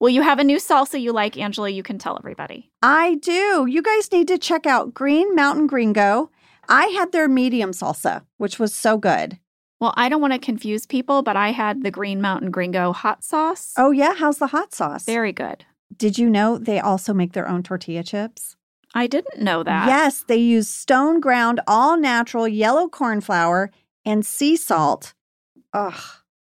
Well, you have a new salsa you like, Angela. You can tell everybody. I do. You guys need to check out Green Mountain Gringo. I had their medium salsa, which was so good. Well, I don't want to confuse people, but I had the Green Mountain Gringo hot sauce. Oh, yeah. How's the hot sauce? Very good. Did you know they also make their own tortilla chips? I didn't know that. Yes, they use stone ground, all natural yellow corn flour and sea salt. Ugh,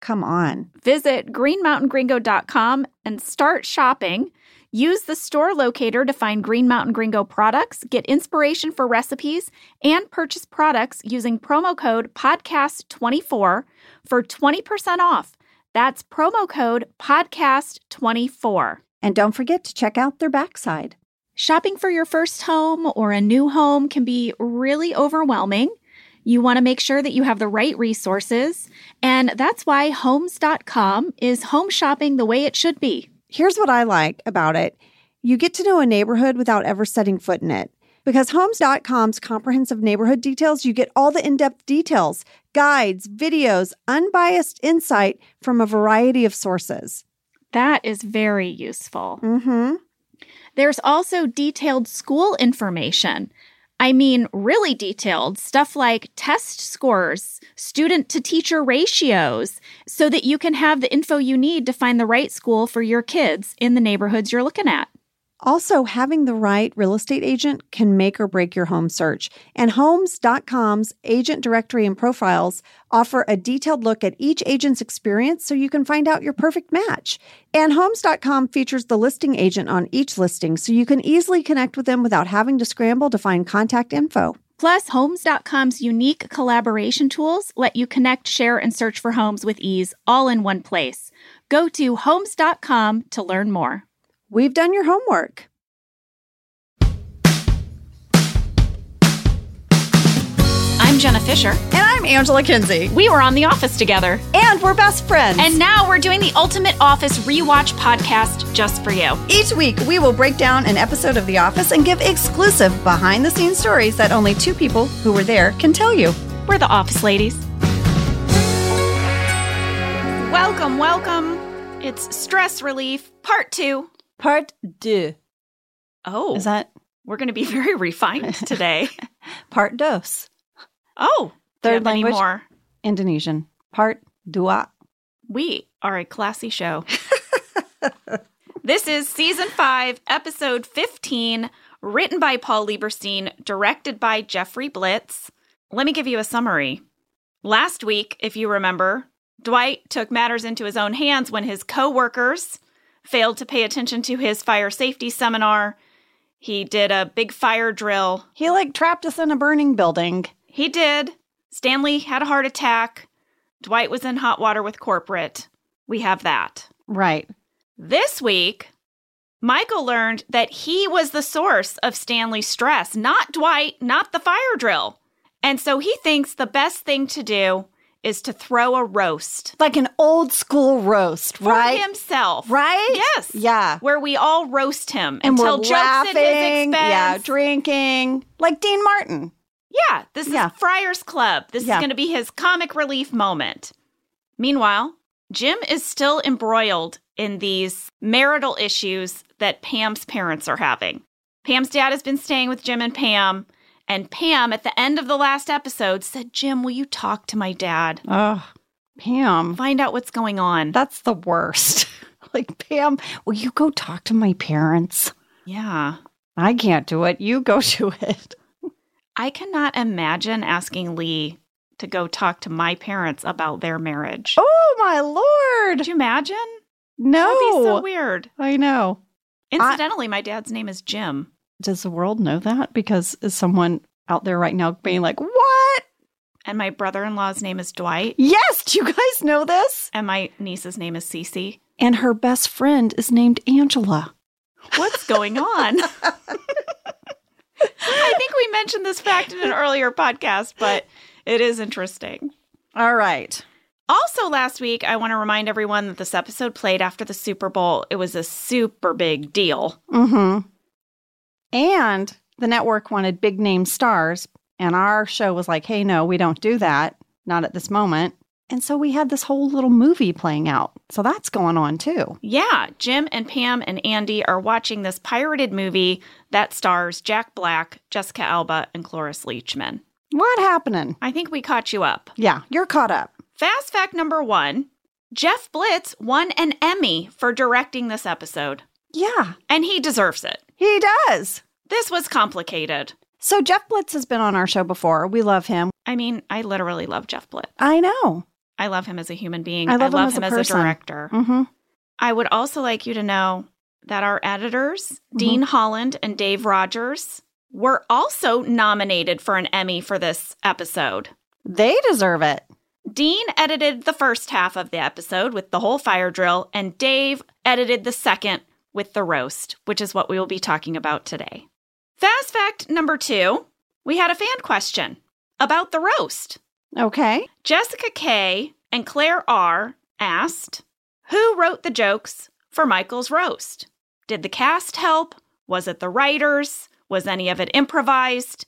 come on. Visit greenmountaingringo.com and start shopping. Use the store locator to find Green Mountain Gringo products, get inspiration for recipes, and purchase products using promo code podcast24 for 20% off. That's promo code podcast24. And don't forget to check out their backside. Shopping for your first home or a new home can be really overwhelming. You want to make sure that you have the right resources, and that's why Homes.com is home shopping the way it should be. Here's what I like about it you get to know a neighborhood without ever setting foot in it. Because Homes.com's comprehensive neighborhood details, you get all the in depth details, guides, videos, unbiased insight from a variety of sources. That is very useful. Mm-hmm. There's also detailed school information. I mean, really detailed stuff like test scores, student to teacher ratios, so that you can have the info you need to find the right school for your kids in the neighborhoods you're looking at. Also, having the right real estate agent can make or break your home search. And Homes.com's agent directory and profiles offer a detailed look at each agent's experience so you can find out your perfect match. And Homes.com features the listing agent on each listing so you can easily connect with them without having to scramble to find contact info. Plus, Homes.com's unique collaboration tools let you connect, share, and search for homes with ease all in one place. Go to Homes.com to learn more. We've done your homework. I'm Jenna Fischer. And I'm Angela Kinsey. We were on The Office together. And we're best friends. And now we're doing the Ultimate Office Rewatch podcast just for you. Each week, we will break down an episode of The Office and give exclusive behind the scenes stories that only two people who were there can tell you. We're the Office Ladies. Welcome, welcome. It's Stress Relief Part 2. Part deux. Oh. Is that? We're going to be very refined today. Part dos. Oh. Third language. More? Indonesian. Part dua. We are a classy show. this is season 5, episode 15, written by Paul Lieberstein, directed by Jeffrey Blitz. Let me give you a summary. Last week, if you remember, Dwight took matters into his own hands when his coworkers failed to pay attention to his fire safety seminar. He did a big fire drill. He like trapped us in a burning building. He did. Stanley had a heart attack. Dwight was in hot water with corporate. We have that. Right. This week, Michael learned that he was the source of Stanley's stress, not Dwight, not the fire drill. And so he thinks the best thing to do is to throw a roast. Like an old school roast, for right? himself. Right? Yes. Yeah. Where we all roast him And until we're jokes laughing. at his expense. Yeah, drinking. Like Dean Martin. Yeah, this Yeah. is Friars Club. This Yeah. is going to be his comic relief moment. Meanwhile, Jim is still embroiled in these marital issues that Pam's parents are having. Pam's dad has been staying with Jim and Pam, and Pam, at the end of the last episode, said, Jim, will you talk to my dad? Oh, Pam. Find out what's going on. That's the worst. like, Pam, will you go talk to my parents? yeah. I can't do it. You go do it. I cannot imagine asking Lee to go talk to my parents about their marriage. Oh, my Lord. Could you imagine? no. That'd be so weird. I know. Incidentally, my dad's name is Jim. Does the world know that? Because is someone out there right now being like, what? And my brother in law's name is Dwight. Yes, do you guys know this? And my niece's name is Cece. And her best friend is named Angela. What's going on? I think we mentioned this fact in an earlier podcast, but it is interesting. All right. Also, last week, I want to remind everyone that this episode played after the Super Bowl. It was a super big deal. Mm-hmm. And the network wanted big name stars, and our show was like, hey, no, we don't do that. Not at this moment. And so we had this whole little movie playing out. So that's going on too. Yeah, Jim and Pam and Andy are watching this pirated movie that stars Jack Black, Jessica Alba, and Cloris Leachman. What happening? I think we caught you up. Yeah, you're caught up. Fast fact number one Jeff Blitz won an Emmy for directing this episode, Yeah, and he deserves it. he does. This was complicated. So Jeff Blitz has been on our show before. We love him. I mean, I literally love Jeff Blitz. I know. I love him as a human being. I love him as him a as a director. Mm-hmm. I would also like you to know that our editors, Mm-hmm. Dean Holland and Dave Rogers, were also nominated for an Emmy for this episode. They deserve it. Dean edited the first half of the episode with the whole fire drill, and Dave edited the second with the roast, which is what we will be talking about today. Fast fact number two we had a fan question about the roast. Okay. Jessica K and Claire R asked, Who wrote the jokes for Michael's roast? Did the cast help? Was it the writers? Was any of it improvised?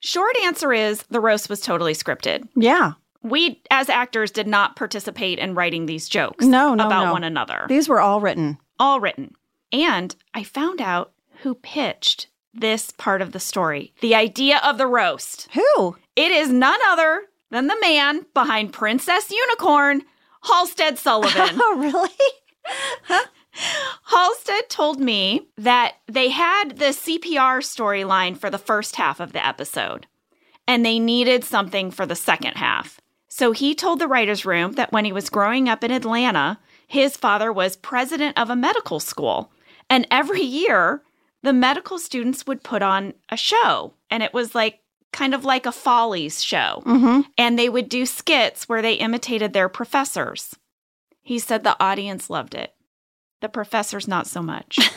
Short answer is the roast was totally scripted. Yeah. We, as actors, did not participate in writing these jokes No, no, about no. one another. These were all written. All written. And I found out who pitched this part of the story the idea of the roast. Who? It is none other than the man behind Princess Unicorn, Halstead Sullivan. Oh, really? Halstead told me that they had the CPR storyline for the first half of the episode and they needed something for the second half. So he told the writer's room that when he was growing up in Atlanta, his father was president of a medical school. And every year, the medical students would put on a show. And it was like kind of like a Follies show. Mm-hmm. And they would do skits where they imitated their professors. He said the audience loved it. The professors, not so much.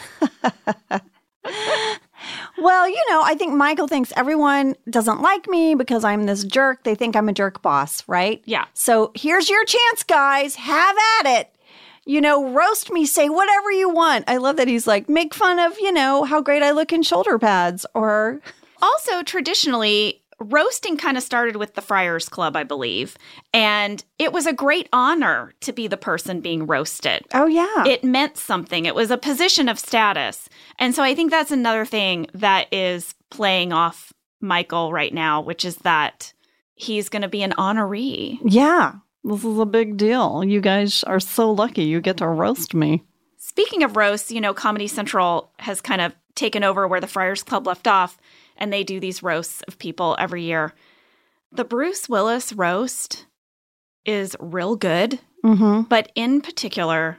Well, you know, I think Michael thinks everyone doesn't like me because I'm this jerk. They think I'm a jerk boss, right? Yeah. So here's your chance, guys. Have at it. You know, roast me, say whatever you want. I love that he's like, make fun of, you know, how great I look in shoulder pads or, also, traditionally, roasting kind of started with the Friars Club, I believe. And it was a great honor to be the person being roasted. oh, yeah. It meant something, it was a position of status. And so I think that's another thing that is playing off Michael right now, which is that he's going to be an honoree. yeah. This is a big deal. You guys are so lucky you get to roast me. Speaking of roasts, you know, Comedy Central has kind of taken over where the Friars Club left off, and they do these roasts of people every year. The Bruce Willis roast is real good, Mm-hmm. but in particular,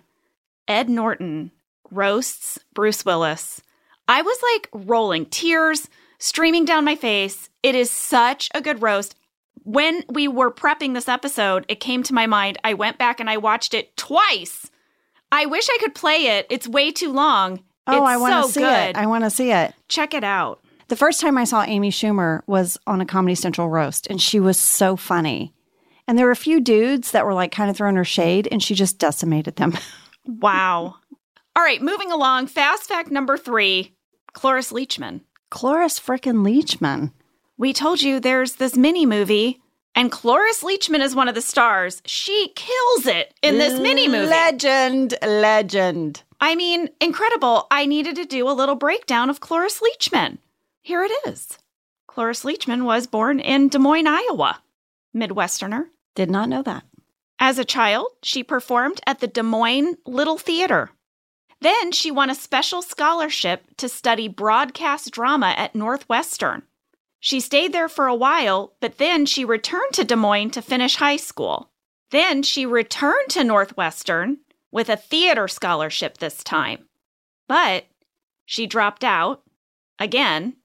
Ed Norton roasts Bruce Willis. I was like rolling, tears streaming down my face. It is such a good roast. When we were prepping this episode, it came to my mind. I went back and I watched it twice. I wish I could play it. It's way too long. Oh, it's I want to so see good. it. I want to see it. Check it out. The first time I saw Amy Schumer was on a Comedy Central roast, and she was so funny. And there were a few dudes that were like kind of throwing her shade, and she just decimated them. Wow. All right, moving along. Fast fact number three Cloris Leachman. Cloris frickin' Leachman. We told you there's this mini movie, and Cloris Leachman is one of the stars. She kills it in this mini movie. Legend, legend. I mean, incredible. I needed to do a little breakdown of Cloris Leachman. Here it is. Cloris Leachman was born in Des Moines, Iowa, Midwesterner. Did not know that. As a child, she performed at the Des Moines Little Theater. Then she won a special scholarship to study broadcast drama at Northwestern. She stayed there for a while, but then she returned to Des Moines to finish high school. Then she returned to Northwestern with a theater scholarship this time. But she dropped out again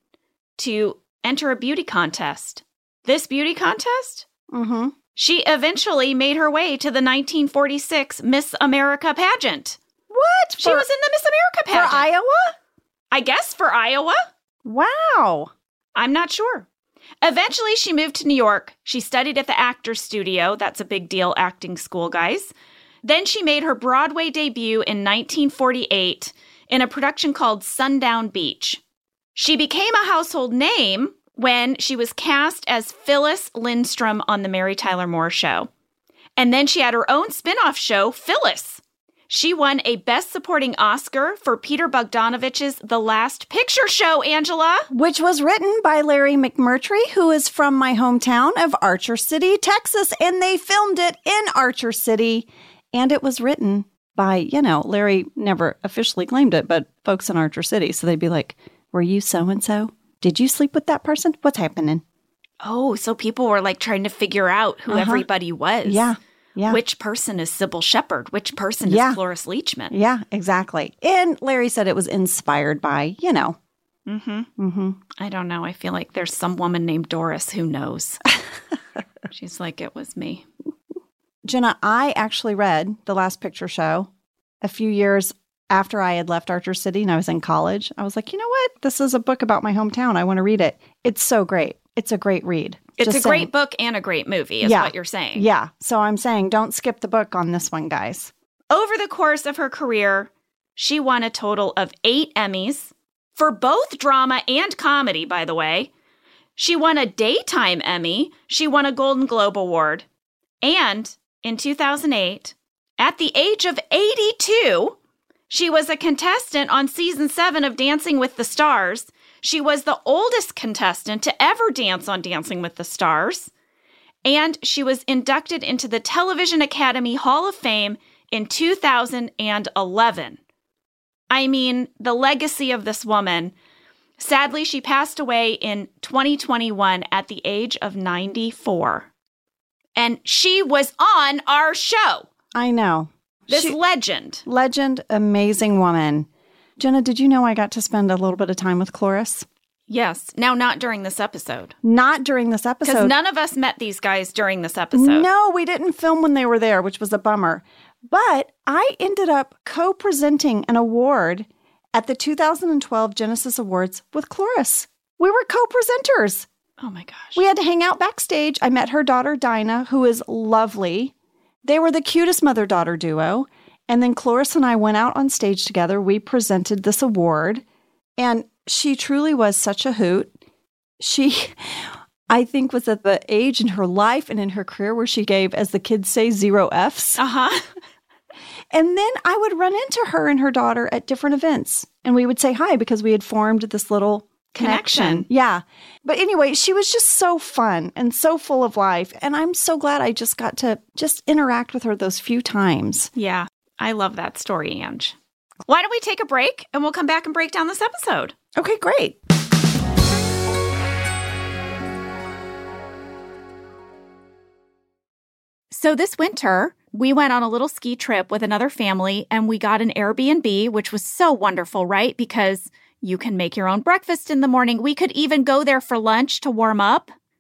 to enter a beauty contest. This beauty contest Mm-hmm. she eventually made her way to the 1946 Miss America pageant. What? She was in the Miss America pageant. for. Iowa? I guess for Iowa? Wow. I'm not sure. Eventually, she moved to New York. She studied at the Actors Studio. That's a big deal, acting school, guys. Then she made her Broadway debut in 1948 in a production called Sundown Beach. She became a household name when she was cast as Phyllis Lindstrom on The Mary Tyler Moore Show. And then she had her own spin off show, Phyllis. She won a Best Supporting Oscar for Peter Bogdanovich's The Last Picture Show, Angela. Which was written by Larry McMurtry, who is from my hometown of Archer City, Texas. And they filmed it in Archer City. And it was written by, you know, Larry never officially claimed it, but folks in Archer City. So they'd be like, Were you so and so? Did you sleep with that person? What's happening? Oh, so people were like trying to figure out who Uh-huh. everybody was. Yeah. Yeah. Which person is Cybill Shepherd? Which person Yeah. is Cloris Leachman? yeah, exactly. And Larry said it was inspired by, you know. Mm-hmm. hmm I don't know. I feel like there's some woman named Doris who knows. She's like, it was me. Jenna, I actually read The Last Picture Show a few years after I had left Archer City and I was in college. I was like, you know what? This is a book about my hometown. I want to read it. It's so great. It's a great read. It's Just a great saying. book and a great movie, is Yeah. what you're saying. Yeah. So I'm saying don't skip the book on this one, guys. Over the course of her career, she won a total of eight Emmys for both drama and comedy, by the way. She won a Daytime Emmy. She won a Golden Globe Award. And in 2008, at the age of 82, she was a contestant on season seven of Dancing with the Stars. She was the oldest contestant to ever dance on Dancing with the Stars. And she was inducted into the Television Academy Hall of Fame in 2011. I mean, the legacy of this woman. Sadly, she passed away in 2021 at the age of 94. And she was on our show. I know. This She- legend. legend, amazing woman. Jenna, did you know I got to spend a little bit of time with Cloris? Yes. Now, not during this episode. Not during this episode. Because none of us met these guys during this episode. No, we didn't film when they were there, which was a bummer. But I ended up co presenting an award at the 2012 Genesis Awards with Cloris. We were co presenters. Oh my gosh. We had to hang out backstage. I met her daughter, Dinah, who is lovely. They were the cutest mother daughter duo. And then Cloris and I went out on stage together. We presented this award, and she truly was such a hoot. She, I think, was at the age in her life and in her career where she gave, as the kids say, zero F's. Uh huh. And then I would run into her and her daughter at different events, and we would say hi because we had formed this little connection. Connection. Yeah. But anyway, she was just so fun and so full of life. And I'm so glad I just got to just interact with her those few times. Yeah. I love that story, Ange. Why don't we take a break and we'll come back and break down this episode? Okay, great. So this winter, we went on a little ski trip with another family and we got an Airbnb, which was so wonderful, right? Because you can make your own breakfast in the morning. We could even go there for lunch to warm up.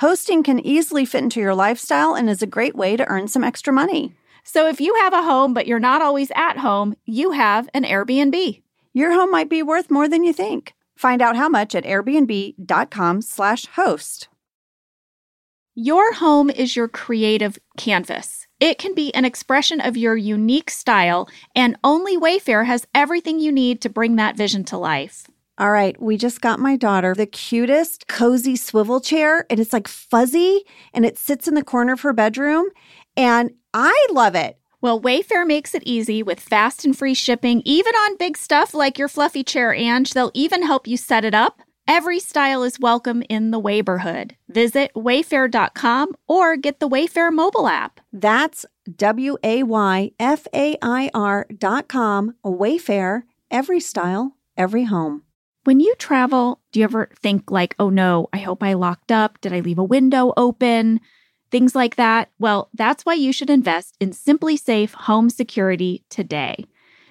Hosting can easily fit into your lifestyle and is a great way to earn some extra money. So if you have a home, but you're not always at home, you have an Airbnb. Your home might be worth more than you think. Find out how much at airbnb.com/slash host. Your home is your creative canvas. It can be an expression of your unique style, and only Wayfair has everything you need to bring that vision to life. All right, we just got my daughter the cutest cozy swivel chair, and it's like fuzzy and it sits in the corner of her bedroom. And I love it. Well, Wayfair makes it easy with fast and free shipping, even on big stuff like your fluffy chair, Ange. They'll even help you set it up. Every style is welcome in the Wayborhood. Visit wayfair.com or get the Wayfair mobile app. That's W A Y F A I R dot com, Wayfair, every style, every home. When you travel, do you ever think, like, oh no, I hope I locked up? Did I leave a window open? Things like that. Well, that's why you should invest in SimpliSafe Home Security today.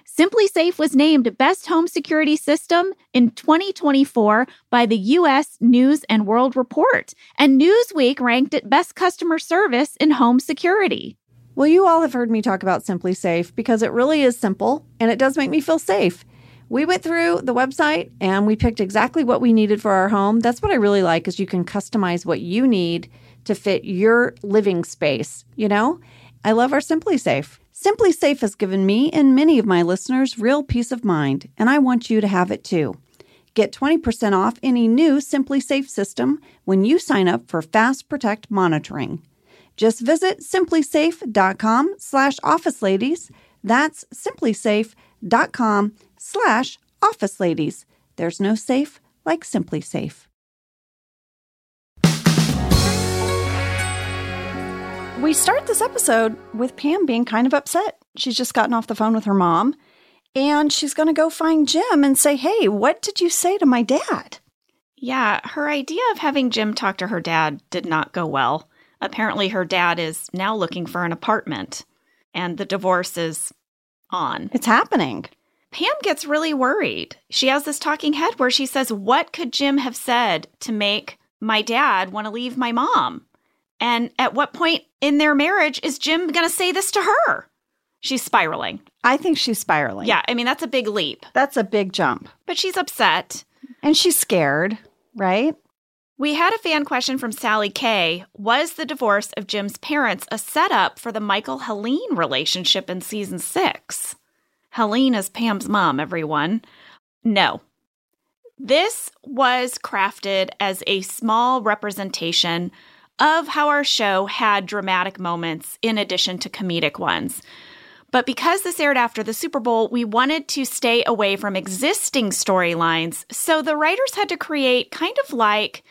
SimpliSafe was named Best Home Security System in 2024 by the US News and World Report, and Newsweek ranked it Best Customer Service in Home Security. Well, you all have heard me talk about SimpliSafe because it really is simple and it does make me feel safe. We went through the website and we picked exactly what we needed for our home. That's what I really like is you can customize what you need to fit your living space, you know? I love our SimpliSafe. Simply Safe has given me and many of my listeners real peace of mind, and I want you to have it too. Get 20% off any new SimpliSafe system when you sign up for Fast Protect monitoring. Just visit simplisafe.com slash office ladies. That's simplisafe.com slash office ladies. There's no safe like SimpliSafe. We start this episode with Pam being kind of upset. She's just gotten off the phone with her mom and she's going to go find Jim and say, Hey, what did you say to my dad? Yeah, her idea of having Jim talk to her dad did not go well. Apparently, her dad is now looking for an apartment, and the divorce is on. It's happening. Pam gets really worried. She has this talking head where she says, What could Jim have said to make my dad want to leave my mom? And at what point in their marriage is Jim going to say this to her? She's spiraling. I think she's spiraling. Yeah, I mean, that's a big leap. That's a big jump. But she's upset. And she's scared, right? We had a fan question from Sally K. Was the divorce of Jim's parents a setup for the Michael Helene relationship in season six? Helene is Pam's mom, everyone. No. This was crafted as a small representation of how our show had dramatic moments in addition to comedic ones. But because this aired after the Super Bowl, we wanted to stay away from existing storylines. So the writers had to create kind of like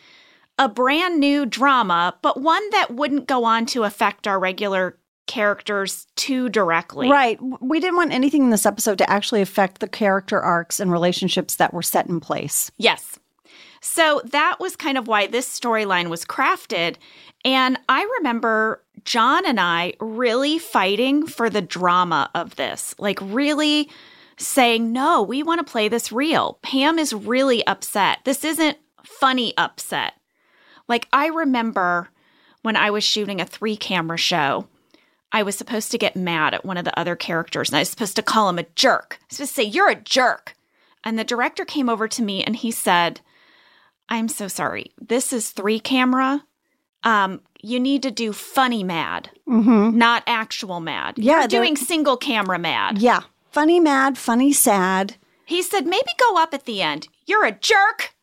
a brand new drama, but one that wouldn't go on to affect our regular characters too directly. Right. We didn't want anything in this episode to actually affect the character arcs and relationships that were set in place. Yes. So that was kind of why this storyline was crafted. And I remember John and I really fighting for the drama of this, like really saying, no, we want to play this real. Pam is really upset. This isn't funny upset. Like, I remember when I was shooting a three camera show, I was supposed to get mad at one of the other characters and I was supposed to call him a jerk. I was supposed to say, You're a jerk. And the director came over to me and he said, I'm so sorry. This is three camera. Um, you need to do funny mad, Mm-hmm. not actual mad. Yeah, You're doing single camera mad. Yeah. Funny, mad, funny, sad. He said, maybe go up at the end. You're a jerk.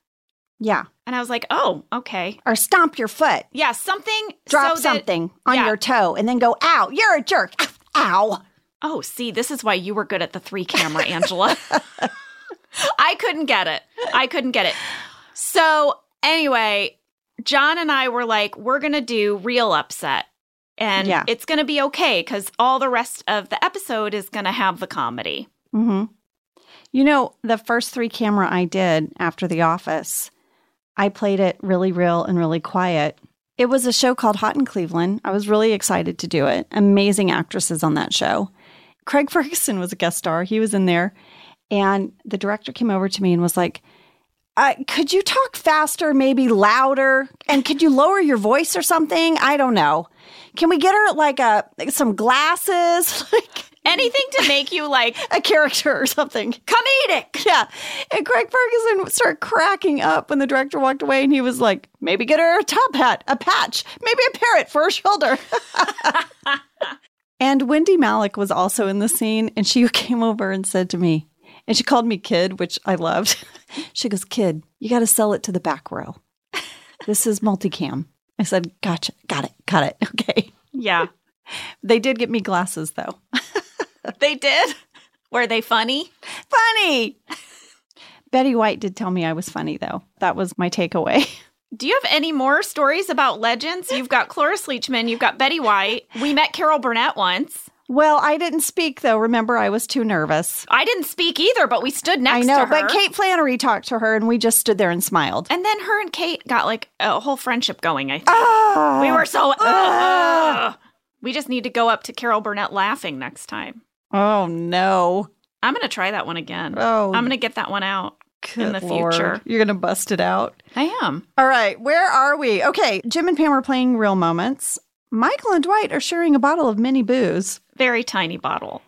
Yeah. And I was like, oh, okay. Or stomp your foot. Yeah, something. Drop so that- something on yeah. your toe and then go, ow, you're a jerk. Ow. Oh, see, this is why you were good at the three camera, Angela. I couldn't get it. I couldn't get it. So, anyway, John and I were like, we're going to do real upset. And Yeah. it's going to be okay because all the rest of the episode is going to have the comedy. Mm-hmm. You know, the first three camera I did after The Office, I played it really real and really quiet. It was a show called Hot in Cleveland. I was really excited to do it. Amazing actresses on that show. Craig Ferguson was a guest star. He was in there. And the director came over to me and was like, uh, could you talk faster, maybe louder? And could you lower your voice or something? I don't know. Can we get her like a some glasses, like Anything to make you like a character or something? comedic. Yeah. And Craig Ferguson started cracking up when the director walked away and he was like, maybe get her a top hat, a patch, maybe a parrot for her shoulder. and Wendie Malick was also in the scene and she came over and said to me, and she called me kid, which I loved. she goes, Kid, you got to sell it to the back row. This is multicam. I said, Gotcha. Got it. Got it. Okay. Yeah, They did get me glasses though. They did. Were they funny? Funny. Betty White did tell me I was funny though. That was my takeaway. Do you have any more stories about legends? You've got Cloris Leachman, you've got Betty White. We met Carol Burnett once. Well, I didn't speak though. Remember, I was too nervous. I didn't speak either, but we stood next I know, but Kate Flannery talked to her and we just stood there and smiled. and then her and Kate got like a whole friendship going, I think. Ah, we were so. Ah. Ugh. we just need to go up to Carol Burnett laughing next time. Oh no. I'm going to try that one again. Oh, I'm going to get that one out. in the Lord. future. You're going to bust it out. I am. All right, where are we? Okay, Jim and Pam are playing real moments. Michael and Dwight are sharing a bottle of mini booze. Very tiny bottle.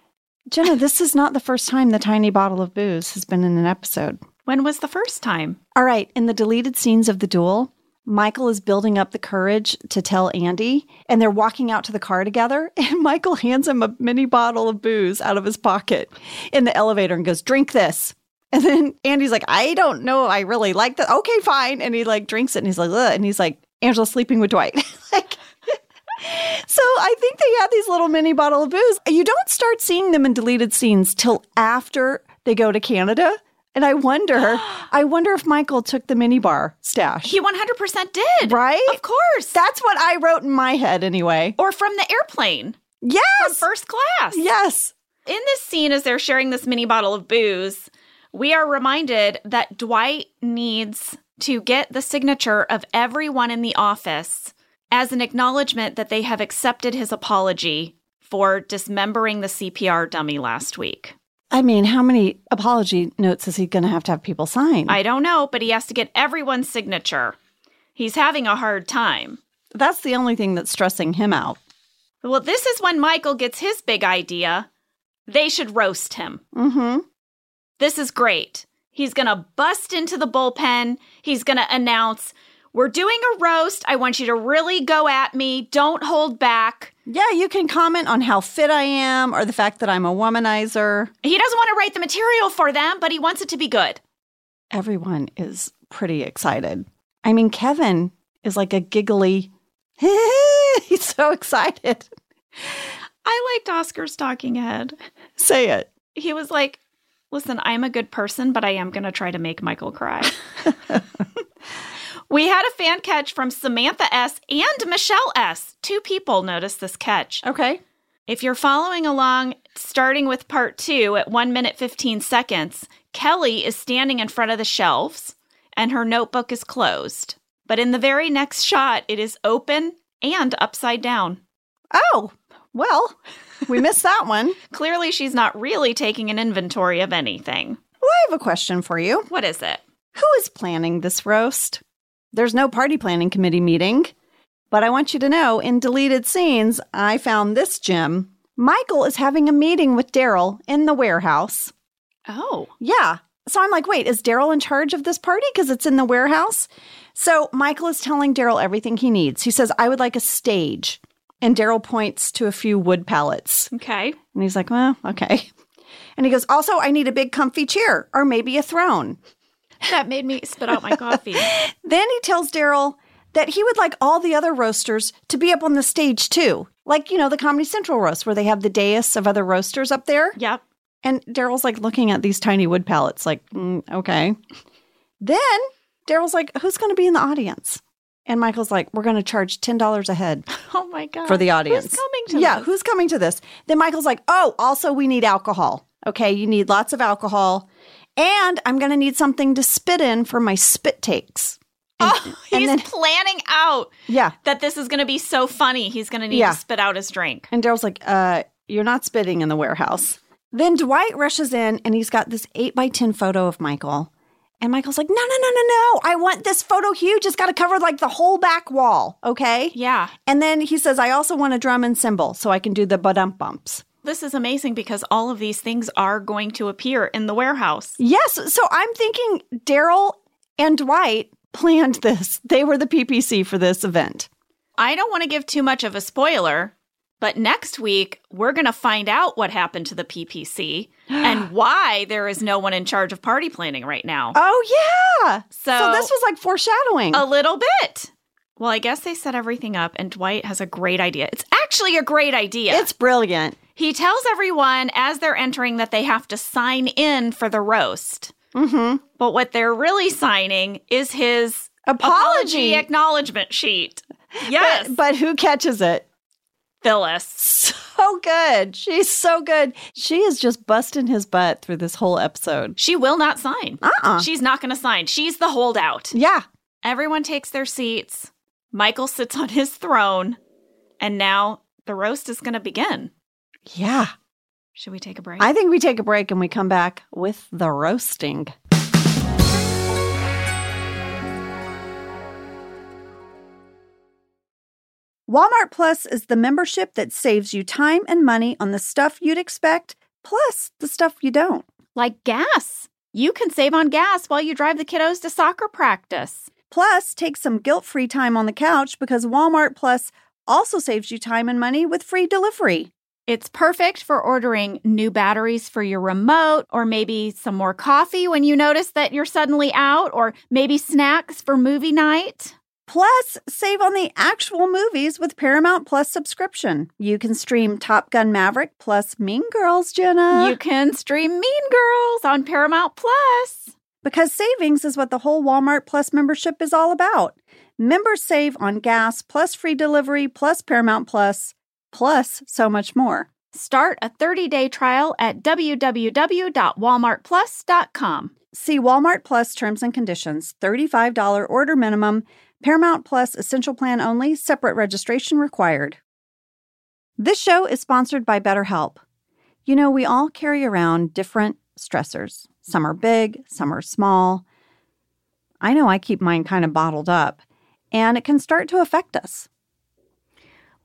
Jenna, this is not the first time the tiny bottle of booze has been in an episode. When was the first time? All right, in the deleted scenes of the duel, Michael is building up the courage to tell Andy, and they're walking out to the car together. And Michael hands him a mini bottle of booze out of his pocket in the elevator and goes, Drink this. And then Andy's like, I don't know. I really like that. Okay, fine. And he like drinks it and he's like, Ugh. and he's like, Angela's sleeping with Dwight. like, so I think they had these little mini bottle of booze. You don't start seeing them in deleted scenes till after they go to Canada. And I wonder, I wonder if Michael took the minibar stash. He 100% did. Right? Of course. That's what I wrote in my head anyway. or from the airplane from Yes. first class. Yes. In this scene, as they're sharing this mini bottle of booze, we are reminded that Dwight needs to get the signature of everyone in the office as an acknowledgement that they have accepted his apology for dismembering the CPR dummy last week. I mean, how many apology notes is he going to have to have people sign? I don't know, but he has to get everyone's signature. He's having a hard time. That's the only thing that's stressing him out. Well, this is when Michael gets his big idea. They should roast him. Mm-hmm. This is great. He's going to bust into the bullpen. He's going to announce, We're doing a roast. I want you to really go at me. Don't hold back. Yeah, you can comment on how fit I am or the fact that I'm a womanizer. He doesn't want to write the material for them, but he wants it to be good. Everyone is pretty excited. I mean, Kevin is like a giggly. He's so excited. I liked Oscar's talking head. Say it. He was like, Listen, I'm a good person, but I am going to try to make Michael cry. we had a fan catch from Samantha S. and Michelle S. Two people noticed this catch. Okay. If you're following along, starting with part two at one minute 15 seconds, Kelly is standing in front of the shelves and her notebook is closed. But in the very next shot, it is open and upside down. Oh, well, we missed that one. Clearly, she's not really taking an inventory of anything. Well, I have a question for you. What is it? Who is planning this roast? There's no party planning committee meeting, but I want you to know in deleted scenes, I found this gem. Michael is having a meeting with Darryl in the warehouse. Oh, Yeah. So I'm like, wait, is Darryl in charge of this party? Because it's in the warehouse. So Michael is telling Darryl everything he needs. He says, I would like a stage. And Darryl points to a few wood pallets. okay. And he's like, well, okay. And he goes, also, I need a big comfy chair or maybe a throne. That made me spit out my coffee. Then he tells Darryl that he would like all the other roasters to be up on the stage too. Like, you know, the Comedy Central roast where they have the dais of other roasters up there. yep. And Darryl's like looking at these tiny wood pallets, like, mm, okay. Then Darryl's like, who's going to be in the audience? And Michael's like, we're going to charge $10 a head Oh my God. for the audience. Who's coming to Yeah, this? who's coming to this? Then Michael's like, oh, also, we need alcohol. Okay, you need lots of alcohol. And I'm going to need something to spit in for my spit takes. Oh, and he's then- planning out Yeah. that this is going to be so funny. He's going to need Yeah. to spit out his drink. And Darryl's like, uh, you're not spitting in the warehouse. Then Dwight rushes in and he's got this 8 by 10 photo of Michael. And Michael's like, no, no, no, no, no. I want this photo huge. It's got to cover like the whole back wall. Okay. Yeah. And then he says, I also want a drum and cymbal so I can do the badump bumps. This is amazing because all of these things are going to appear in the warehouse. Yes. So I'm thinking Darryl and Dwight planned this. They were the PPC for this event. I don't want to give too much of a spoiler, but next week we're going to find out what happened to the PPC and why there is no one in charge of party planning right now. Oh, yeah. So, So this was like foreshadowing. a little bit. Well, I guess they set everything up, and Dwight has a great idea. It's actually a great idea. It's brilliant. He tells everyone as they're entering that they have to sign in for the roast. Mm-hmm. But what they're really signing is his Apology. acknowledgement sheet. Yes, But, but who catches it? Phyllis. So good. She's so good. She is just busting his butt through this whole episode. She will not sign. Uh-uh. She's not going to sign. She's the holdout. Yeah. Everyone takes their seats. Michael sits on his throne. And now the roast is going to begin. Yeah. Should we take a break? I think we take a break and we come back with the roasting. Walmart Plus is the membership that saves you time and money on the stuff you'd expect, plus the stuff you don't. Like gas. You can save on gas while you drive the kiddos to soccer practice. Plus, take some guilt free time on the couch because Walmart Plus also saves you time and money with free delivery. It's perfect for ordering new batteries for your remote, or maybe some more coffee when you notice that you're suddenly out, or maybe snacks for movie night. Plus, save on the actual movies with Paramount Plus subscription. You can stream Top Gun Maverick plus Mean Girls, Jenna. You can stream Mean Girls on Paramount Plus. Because savings is what the whole Walmart Plus membership is all about. Members save on gas, plus free delivery, plus Paramount Plus, plus so much more. Start a 30-day trial at www.walmartplus.com. See Walmart Plus terms and conditions. $35 order minimum. Paramount Plus Essential Plan only, separate registration required. This show is sponsored by BetterHelp. You know, we all carry around different stressors. Some are big, some are small. I know I keep mine kind of bottled up, and it can start to affect us.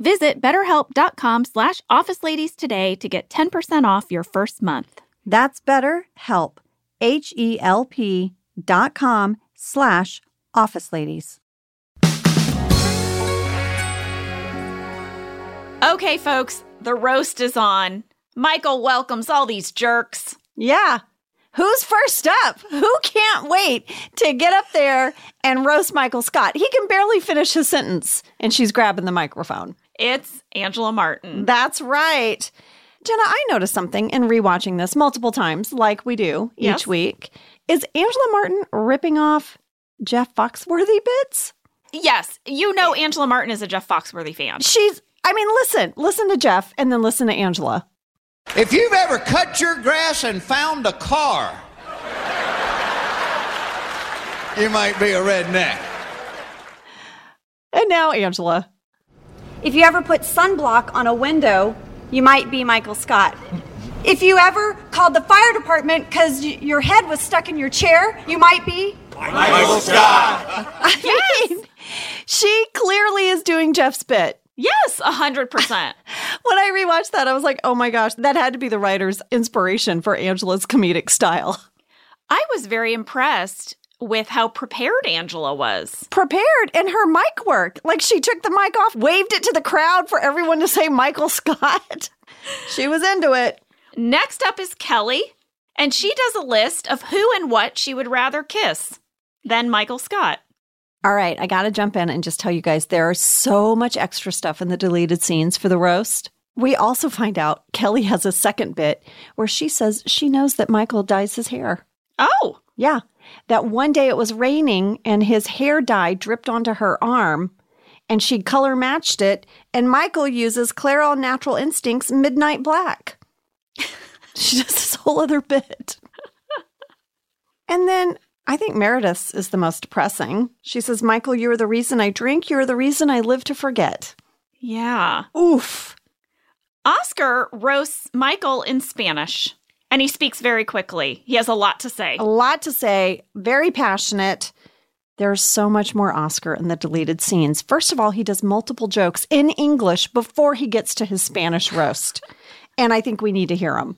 Visit betterhelp.com slash officeladies today to get 10% off your first month. That's BetterHelp, H-E-L-P dot com slash office ladies. Okay, folks, the roast is on. Michael welcomes all these jerks. Yeah. Who's first up? Who can't wait to get up there and roast Michael Scott? He can barely finish his sentence, and she's grabbing the microphone. It's Angela Martin. That's right. Jenna, I noticed something in rewatching this multiple times, like we do each Yes. week. Is Angela Martin ripping off Jeff Foxworthy bits? Yes, you know eh. Angela Martin is a Jeff Foxworthy fan. She's, I mean, listen, listen to Jeff and then listen to Angela. If you've ever cut your grass and found a car, you might be a redneck. And now, Angela. If you ever put sunblock on a window, you might be Michael Scott. If you ever called the fire department because y- your head was stuck in your chair, you might be. Michael I mean, she clearly is doing Jeff's bit. Yes, a hundred percent. When I rewatched that, I was like, oh my gosh, that had to be the writer's inspiration for Angela's comedic style. I was very impressed with how prepared Angela was. Prepared and her mic work. Like she took the mic off, waved it to the crowd for everyone to say Michael Scott. she was into it. Next up is Kelly, and she does a list of who and what she would rather kiss than Michael Scott. All right, I got to jump in and just tell you guys there are so much extra stuff in the deleted scenes for the roast. We also find out Kelly has a second bit where she says she knows that Michael dyes his hair. Oh, Yeah, that one day it was raining and his hair dye dripped onto her arm and she color matched it. And Michael uses Clairol Natural Instincts Midnight Black. she does this whole other bit. and then I think Meredith's is the most depressing. She says, Michael, you're the reason I drink. You're the reason I live to forget. yeah. Oof. Oscar roasts Michael in Spanish, and he speaks very quickly. He has a lot to say. A lot to say, very passionate. There's so much more Oscar in the deleted scenes. First of all, he does multiple jokes in English before he gets to his Spanish roast. And I think we need to hear him.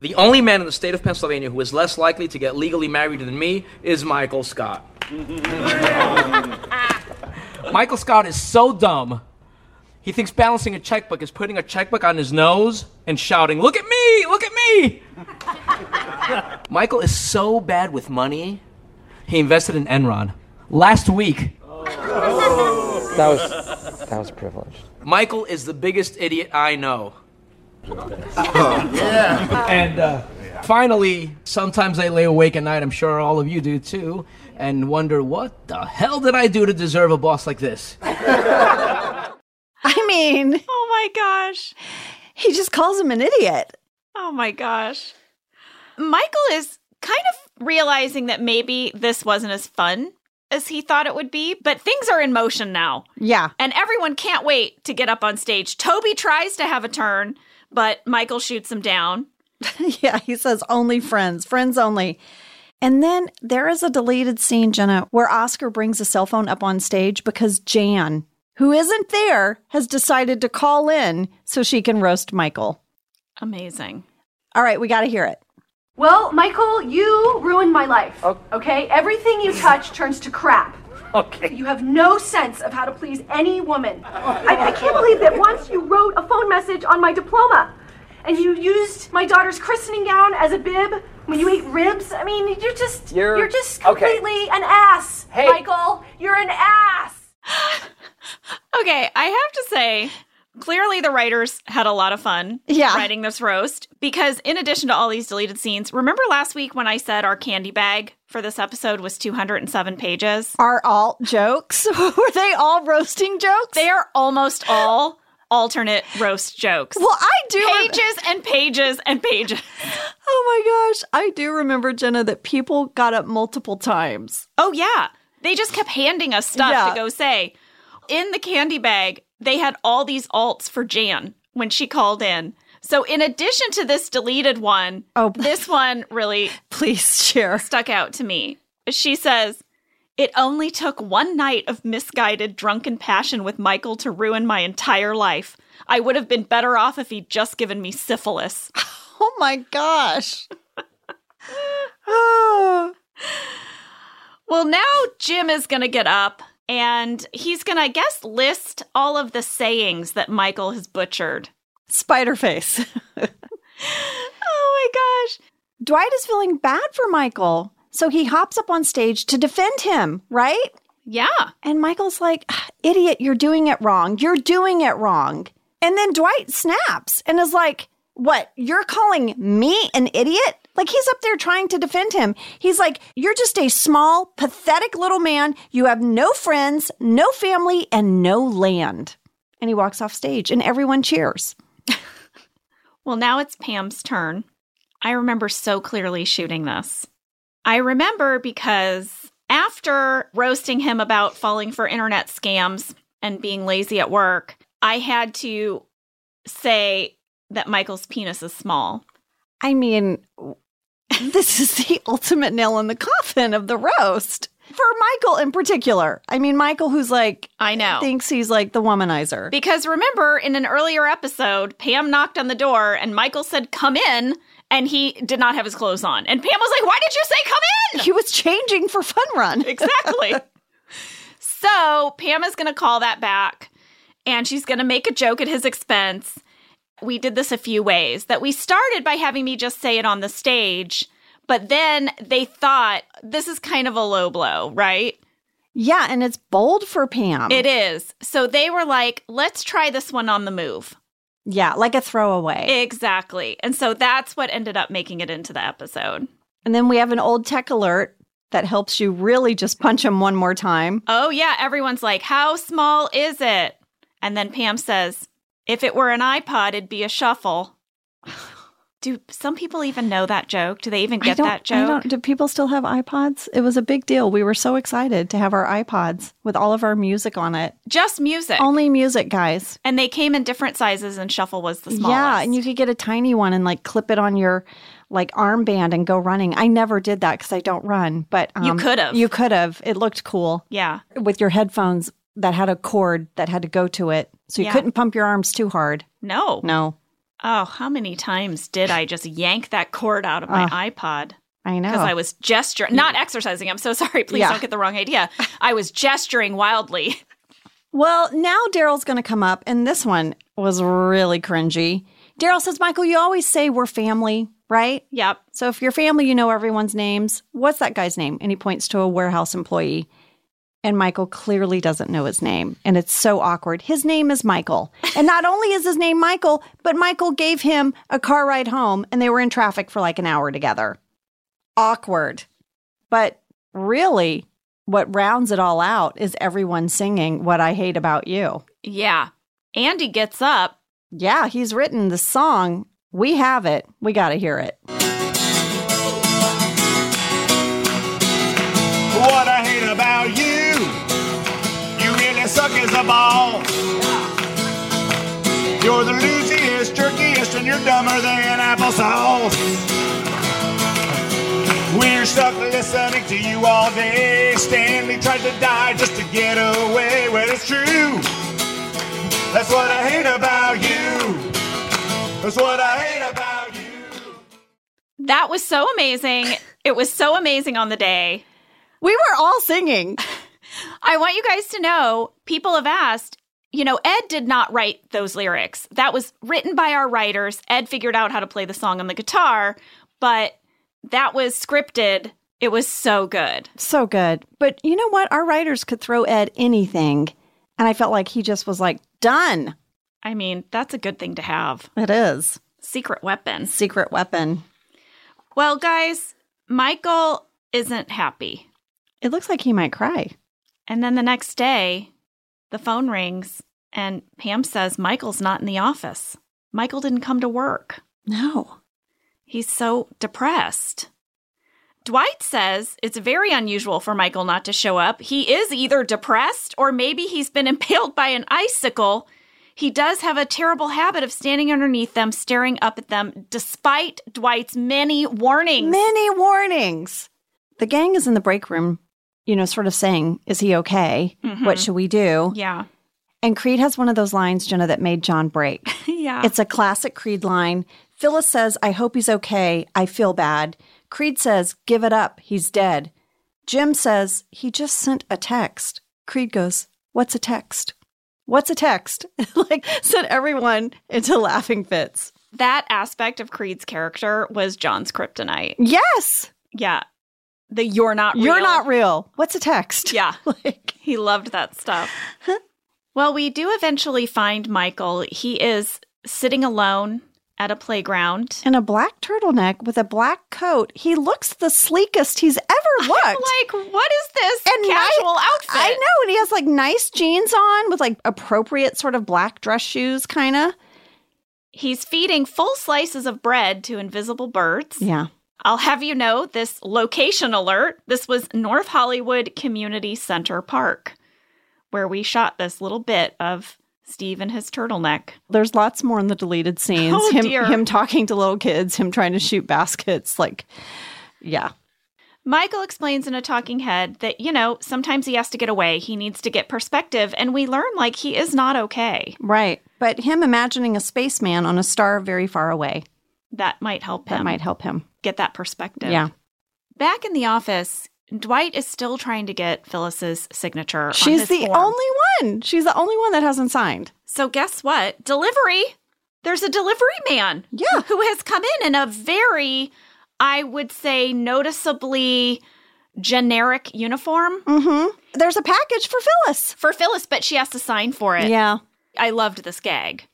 The only man in the state of Pennsylvania who is less likely to get legally married than me is Michael Scott. Michael Scott is so dumb. He thinks balancing a checkbook is putting a checkbook on his nose and shouting, Look at me! Look at me! Michael is so bad with money, he invested in Enron. Last week, That was that was privileged. Michael is the biggest idiot I know. Yeah. And uh, finally, sometimes I lay awake at night, I'm sure all of you do too, and wonder what the hell did I do to deserve a boss like this? I mean, Oh my gosh. he just calls him an idiot. Oh my gosh. Michael is kind of realizing that maybe this wasn't as fun as he thought it would be, but things are in motion now. Yeah. And everyone can't wait to get up on stage. Toby tries to have a turn, but Michael shoots him down. yeah, he says only friends, friends only. And then there is a deleted scene, Jenna, where Oscar brings a cell phone up on stage because Jan, who isn't there, has decided to call in so she can roast Michael. Amazing. All right, we got to hear it. Well, Michael, you ruined my life. Okay? Everything you touch turns to crap. Okay. You have no sense of how to please any woman. I, I can't believe that once you wrote a phone message on my diploma and you used my daughter's christening gown as a bib when you ate ribs. I mean, you're just You're- you're just okay. completely an ass, Hey. Michael. You're an ass. Okay, I have to say, clearly the writers had a lot of fun Yeah. writing this roast because, in addition to all these deleted scenes, remember last week when I said our candy bag for this episode was 207 pages? Are all jokes? Were they all roasting jokes? They are almost all alternate roast jokes. well, I do. rem- pages and pages and pages. oh my gosh. I do remember, Jenna, that people got up multiple times. Oh, yeah. They just kept handing us stuff Yeah. to go say. In the candy bag, they had all these alts for Jan when she called in. So, in addition to this deleted one, Oh. this one really Please share. stuck out to me. She says, It only took one night of misguided drunken passion with Michael to ruin my entire life. I would have been better off if he'd just given me syphilis. Oh my gosh. Well, now Jim is going to get up and he's going to, I guess, list all of the sayings that Michael has butchered. Spider face. Oh my gosh. Dwight is feeling bad for Michael. So he hops up on stage to defend him, right? Yeah. And Michael's like, "Ah, idiot, you're doing it wrong. You're doing it wrong. And then Dwight snaps and is like, what? You're calling me an idiot? Like he's up there trying to defend him. He's like, you're just a small, pathetic little man. You have no friends, no family, and no land. And he walks off stage and everyone cheers. Well, now it's Pam's turn. I remember so clearly shooting this. I remember because after roasting him about falling for internet scams and being lazy at work, I had to say that Michael's penis is small. I mean, this is the ultimate nail in the coffin of the roast for Michael in particular. I mean, Michael, who's like, I know. thinks he's like the womanizer. Because remember, in an earlier episode, Pam knocked on the door and Michael said, Come in. And he did not have his clothes on. And Pam was like, Why did you say come in? he was changing for Fun Run. Exactly. so Pam is going to call that back and she's going to make a joke at his expense. We did this a few ways that we started by having me just say it on the stage, but then they thought this is kind of a low blow, right? Yeah, and it's bold for Pam. It is. So they were like, let's try this one on the move. yeah, like a throwaway. Exactly. And so that's what ended up making it into the episode. and then we have an old tech alert that helps you really just punch him one more time. Oh, yeah. Everyone's like, how small is it? And then Pam says, if it were an iPod, it'd be a shuffle. Do some people even know that joke? Do they even get that joke? do people still have iPods? It was a big deal. We were so excited to have our iPods with all of our music on it. Just music. Only music, guys. and they came in different sizes, and shuffle was the smallest. Yeah, and you could get a tiny one and like clip it on your like armband and go running. I never did that because I don't run, but um, You could've. You could have. It looked cool Yeah. with your headphones that had a cord that had to go to it, so you Yeah. couldn't pump your arms too hard. No. No, Oh, how many times did I just yank that cord out of my ah. iPod? I know. Because I was gesturing, not exercising. I'm so sorry. Please Yeah. don't get the wrong idea. I was gesturing wildly. Well, now Darryl's going to come up, and this one was really cringy. Darryl says, Michael, you always say we're family, right? Yep. So if you're family, you know everyone's names. What's that guy's name? And he points to a warehouse employee. And Michael clearly doesn't know his name. And it's so awkward. His name is Michael. And not only is his name Michael, but Michael gave him a car ride home and they were in traffic for like an hour together. Awkward. But really, what rounds it all out is everyone singing What I Hate About You. Yeah. Andy gets up. Yeah, he's written the song. We have it. We got to hear it. What I as a ball. You're the loosiest, jerkiest, and you're dumber than applesauce. We're stuck listening to you all day. Stanley tried to die just to get away. Well, it's true. That's what I hate about you. That's what I hate about you. That was so amazing. It was so amazing on the day. We were all singing. I want you guys to know people have asked, you know, Ed did not write those lyrics. That was written by our writers. Ed figured out how to play the song on the guitar, but that was scripted. It was so good. So good. But you know what? Our writers could throw Ed anything. And I felt like he just was like, done. I mean, that's a good thing to have. It is. Secret weapon. Secret weapon. Well, guys, Michael isn't happy. It looks like he might cry. And then the next day, the phone rings and Pam says Michael's not in the office. Michael didn't come to work. No. He's so depressed. Dwight says it's very unusual for Michael not to show up. He is either depressed or maybe he's been impaled by an icicle. He does have a terrible habit of standing underneath them, staring up at them, despite Dwight's many warnings. Many warnings. The gang is in the break room, you know, sort of saying, Is he okay? Mm-hmm. What should we do? yeah. And Creed has one of those lines, Jenna, that made John break. Yeah. It's a classic Creed line. Phyllis says, I hope he's okay. I feel bad. Creed says, Give it up. He's dead. Jim says, He just sent a text. Creed goes, What's a text? What's a text? like, sent everyone into laughing fits. that aspect of Creed's character was John's kryptonite. Yes, Yeah. The you're not real. you're not real. What's a text? Yeah. like, He loved that stuff. well, we do eventually find Michael. He is sitting alone at a playground. in a black turtleneck with a black coat. He looks the sleekest he's ever looked. I'm like, what is this And casual ni- outfit? I know, and he has like nice jeans on with like appropriate sort of black dress shoes, kind of. He's feeding full slices of bread to invisible birds. Yeah. I'll have you know this location alert. This was North Hollywood Community Center Park, where we shot this little bit of Steve and his turtleneck. There's lots more in the deleted scenes. Oh, him, dear. him talking to little kids, him trying to shoot baskets. Like, yeah. Michael explains in a talking head that, you know, sometimes he has to get away. He needs to get perspective. And we learn like he is not okay. Right. But him imagining a spaceman on a star very far away, That might help him that might help him. Get that perspective. Yeah. Back in the office, Dwight is still trying to get Phyllis's signature. on She's the form. only one. She's the only one that hasn't signed. So guess what? Delivery. There's a delivery man. Yeah. Who has come in in a very, I would say, noticeably generic uniform Mm-hmm. There's a package for Phyllis. for Phyllis, but she has to sign for it. Yeah. I loved this gag.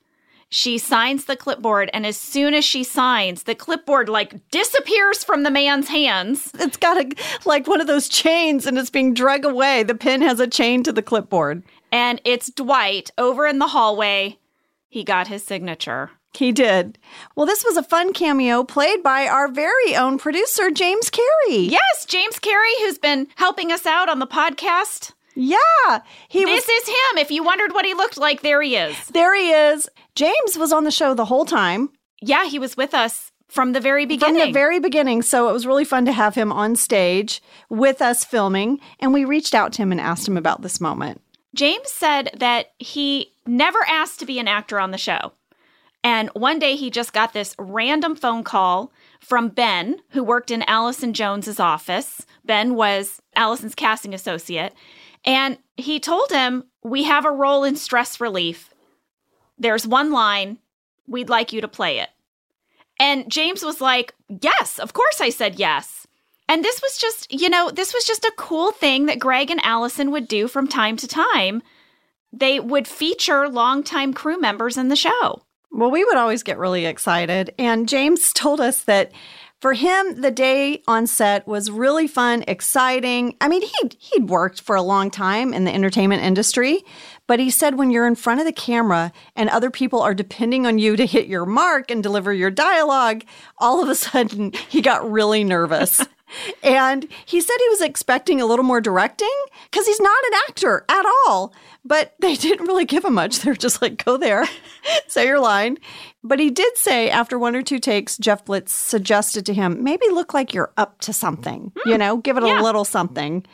She signs the clipboard, and as soon as she signs, the clipboard like disappears from the man's hands. It's got a like one of those chains and it's being dragged away. The pin has a chain to the clipboard. And it's Dwight over in the hallway. He got his signature. He did. Well, this was a fun cameo played by our very own producer, James Carey. Yes, James Carey, who's been helping us out on the podcast. Yeah. He This was is him. If you wondered what he looked like, there he is. there he is. James was on the show the whole time. Yeah, he was with us from the very beginning. From the very beginning. So it was really fun to have him on stage with us filming. And we reached out to him and asked him about this moment. James said that he never asked to be an actor on the show. And one day he just got this random phone call from Ben, who worked in Allison Jones's office. Ben was Allison's casting associate. And he told him, We have a role in stress relief. There's one line. We'd like you to play it. And James was like, Yes, of course I said yes. And this was just, you know, this was just a cool thing that Greg and Allison would do from time to time. They would feature longtime crew members in the show. Well, we would always get really excited. And James told us that For him, the day on set was really fun, exciting. I mean, he'd, he'd worked for a long time in the entertainment industry, but he said when you're in front of the camera and other people are depending on you to hit your mark and deliver your dialogue, all of a sudden he got really nervous. and he said he was expecting a little more directing because he's not an actor at all. But they didn't really give him much. They were just like, go there, say your line. But he did say after one or two takes, Jeff Blitz suggested to him, maybe look like you're up to something, mm. you know, give it yeah. a little something.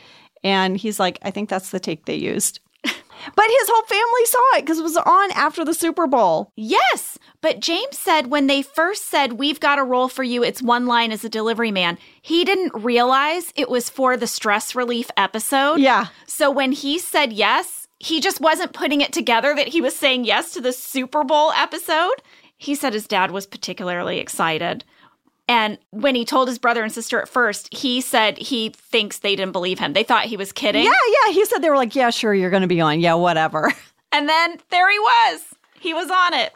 And he's like, I think that's the take they used. But his whole family saw it because it was on after the Super Bowl. Yes, but James said when they first said, We've got a role for you, it's one line as a delivery man, he didn't realize it was for the stress relief episode. Yeah. So when he said yes, he just wasn't putting it together that he was saying yes to the Super Bowl episode. He said his dad was particularly excited. And when he told his brother and sister at first, he said he thinks they didn't believe him. They thought he was kidding. Yeah, yeah. He said they were like, yeah, sure, you're going to be on. Yeah, whatever. And then there he was. He was on it.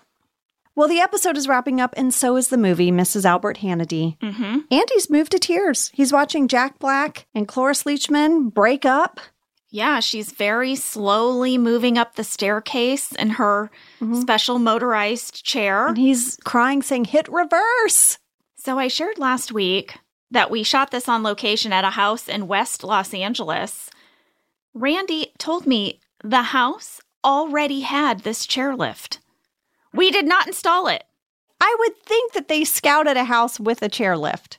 Well, the episode is wrapping up, and so is the movie, Mrs. Albert Hannaday. Mm-hmm. Andy's moved to tears. He's watching Jack Black and Cloris Leachman break up. Yeah, she's very slowly moving up the staircase in her special motorized chair. And he's crying, saying, hit reverse. So I shared last week that we shot this on location at a house in West Los Angeles. Randy told me the house already had this chairlift. We did not install it. I would think that they scouted a house with a chairlift.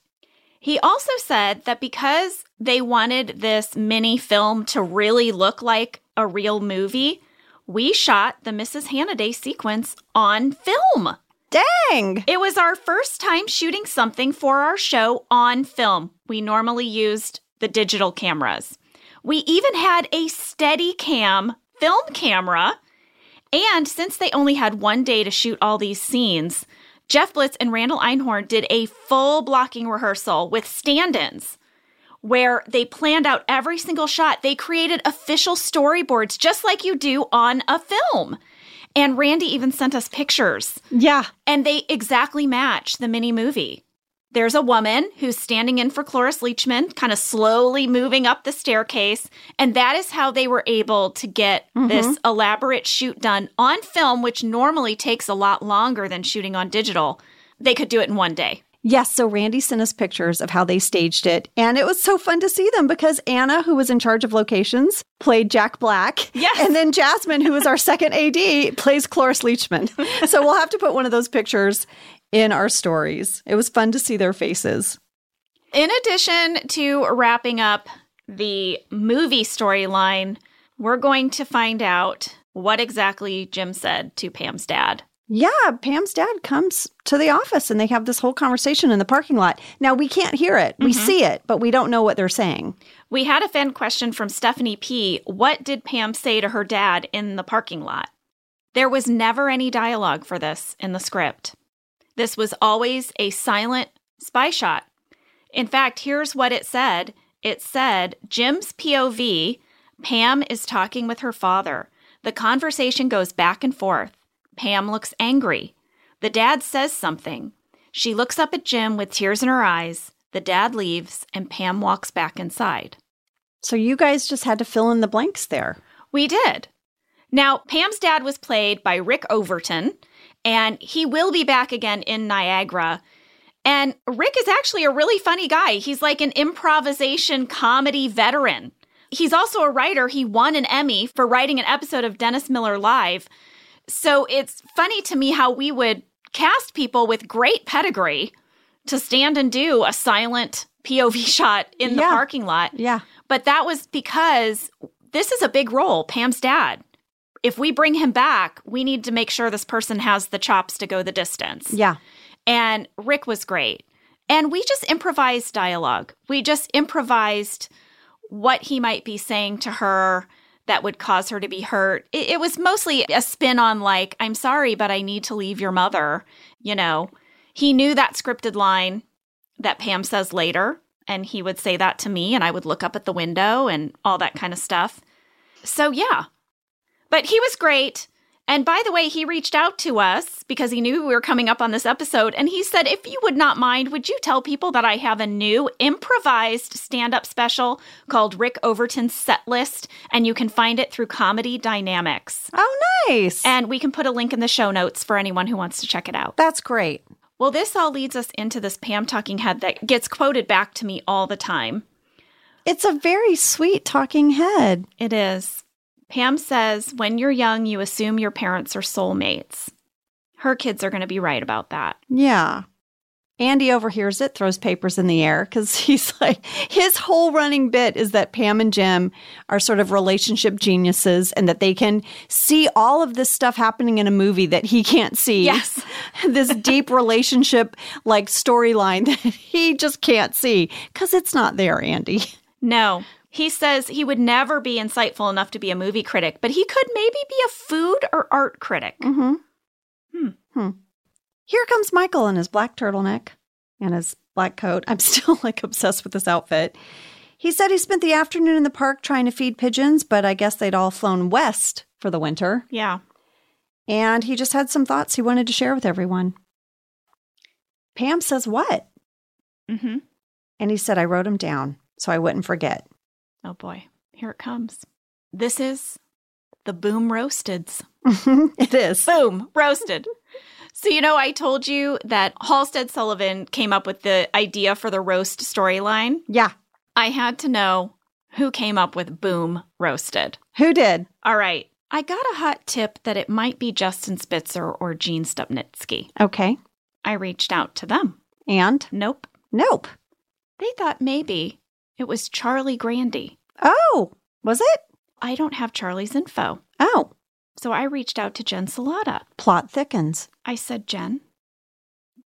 He also said that because they wanted this mini film to really look like a real movie, we shot the Mrs. Hannaday sequence on film. Dang. It was our first time shooting something for our show on film. We normally used the digital cameras. We even had a steady cam film camera. And since they only had one day to shoot all these scenes, Jeff Blitz and Randall Einhorn did a full blocking rehearsal with stand ins where they planned out every single shot. They created official storyboards just like you do on a film. And Randy even sent us pictures, Yeah. and they exactly match the mini movie. There's a woman who's standing in for Cloris Leachman, kind of slowly moving up the staircase. And that is how they were able to get mm-hmm. this elaborate shoot done on film, which normally takes a lot longer than shooting on digital. They could do it in one day. Yes, so Randy sent us pictures of how they staged it, and it was so fun to see them because Anna, who was in charge of locations, played Jack Black. Yes. And then Jasmine, who was our second AD, plays Cloris Leachman. so we'll have to put one of those pictures in our stories. It was fun to see their faces. In addition to wrapping up the movie storyline, we're going to find out what exactly Jim said to Pam's dad. Yeah, Pam's dad comes to the office and they have this whole conversation in the parking lot. Now, we can't hear it. We mm-hmm. see it, but we don't know what they're saying. We had a fan question from Stephanie P. What did Pam say to her dad in the parking lot? There was never any dialogue for this in the script. This was always a silent spy shot. In fact, here's what it said it said, Jim's POV, Pam is talking with her father. The conversation goes back and forth. Pam looks angry. The dad says something. She looks up at Jim with tears in her eyes. The dad leaves, and Pam walks back inside. So you guys just had to fill in the blanks there. We did. Now, Pam's dad was played by Rick Overton, and he will be back again in Niagara. And Rick is actually a really funny guy. He's like an improvisation comedy veteran. He's also a writer. He won an Emmy for writing an episode of Dennis Miller Live. So it's funny to me how we would cast people with great pedigree to stand and do a silent POV shot in the parking lot. Yeah. But that was because this is a big role, Pam's dad. If we bring him back, we need to make sure this person has the chops to go the distance. Yeah. And Rick was great. And we just improvised dialogue. We just improvised what he might be saying to her that would cause her to be hurt. It, it was mostly a spin on, like, I'm sorry, but I need to leave your mother. You know, he knew that scripted line that Pam says later, and he would say that to me, and I would look up at the window and all that kind of stuff. So, yeah. But he was great. And by the way, he reached out to us because he knew we were coming up on this episode. And he said, if you would not mind, would you tell people that I have a new improvised stand up special called Rick Overton's Set List? And you can find it through Comedy Dynamics. Oh, nice. And we can put a link in the show notes for anyone who wants to check it out. That's great. Well, this all leads us into this Pam talking head that gets quoted back to me all the time. It's a very sweet talking head. It is. Pam says, when you're young, you assume your parents are soulmates. Her kids are going to be right about that. Yeah. Andy overhears it, throws papers in the air because he's like, his whole running bit is that Pam and Jim are sort of relationship geniuses and that they can see all of this stuff happening in a movie that he can't see. Yes. this deep relationship like storyline that he just can't see because it's not there, Andy. No. He says he would never be insightful enough to be a movie critic, but he could maybe be a food or art critic. Mm-hmm. Hmm. Hmm. Here comes Michael in his black turtleneck and his black coat. I'm still like obsessed with this outfit. He said he spent the afternoon in the park trying to feed pigeons, but I guess they'd all flown west for the winter. Yeah. And he just had some thoughts he wanted to share with everyone. Pam says, What? Mm-hmm. And he said, I wrote them down so I wouldn't forget. Oh boy. Here it comes. This is the Boom Roasteds. it is. Boom, roasted. So, you know, I told you that Halsted Sullivan came up with the idea for the roast storyline. Yeah. I had to know who came up with Boom Roasted. Who did? All right. I got a hot tip that it might be Justin Spitzer or Gene Stupnitsky. Okay. I reached out to them. And? Nope. Nope. They thought maybe it was Charlie Grandy. Oh, was it? I don't have Charlie's info. Oh, So I reached out to Jen Celotta. plot thickens. I said, Jen,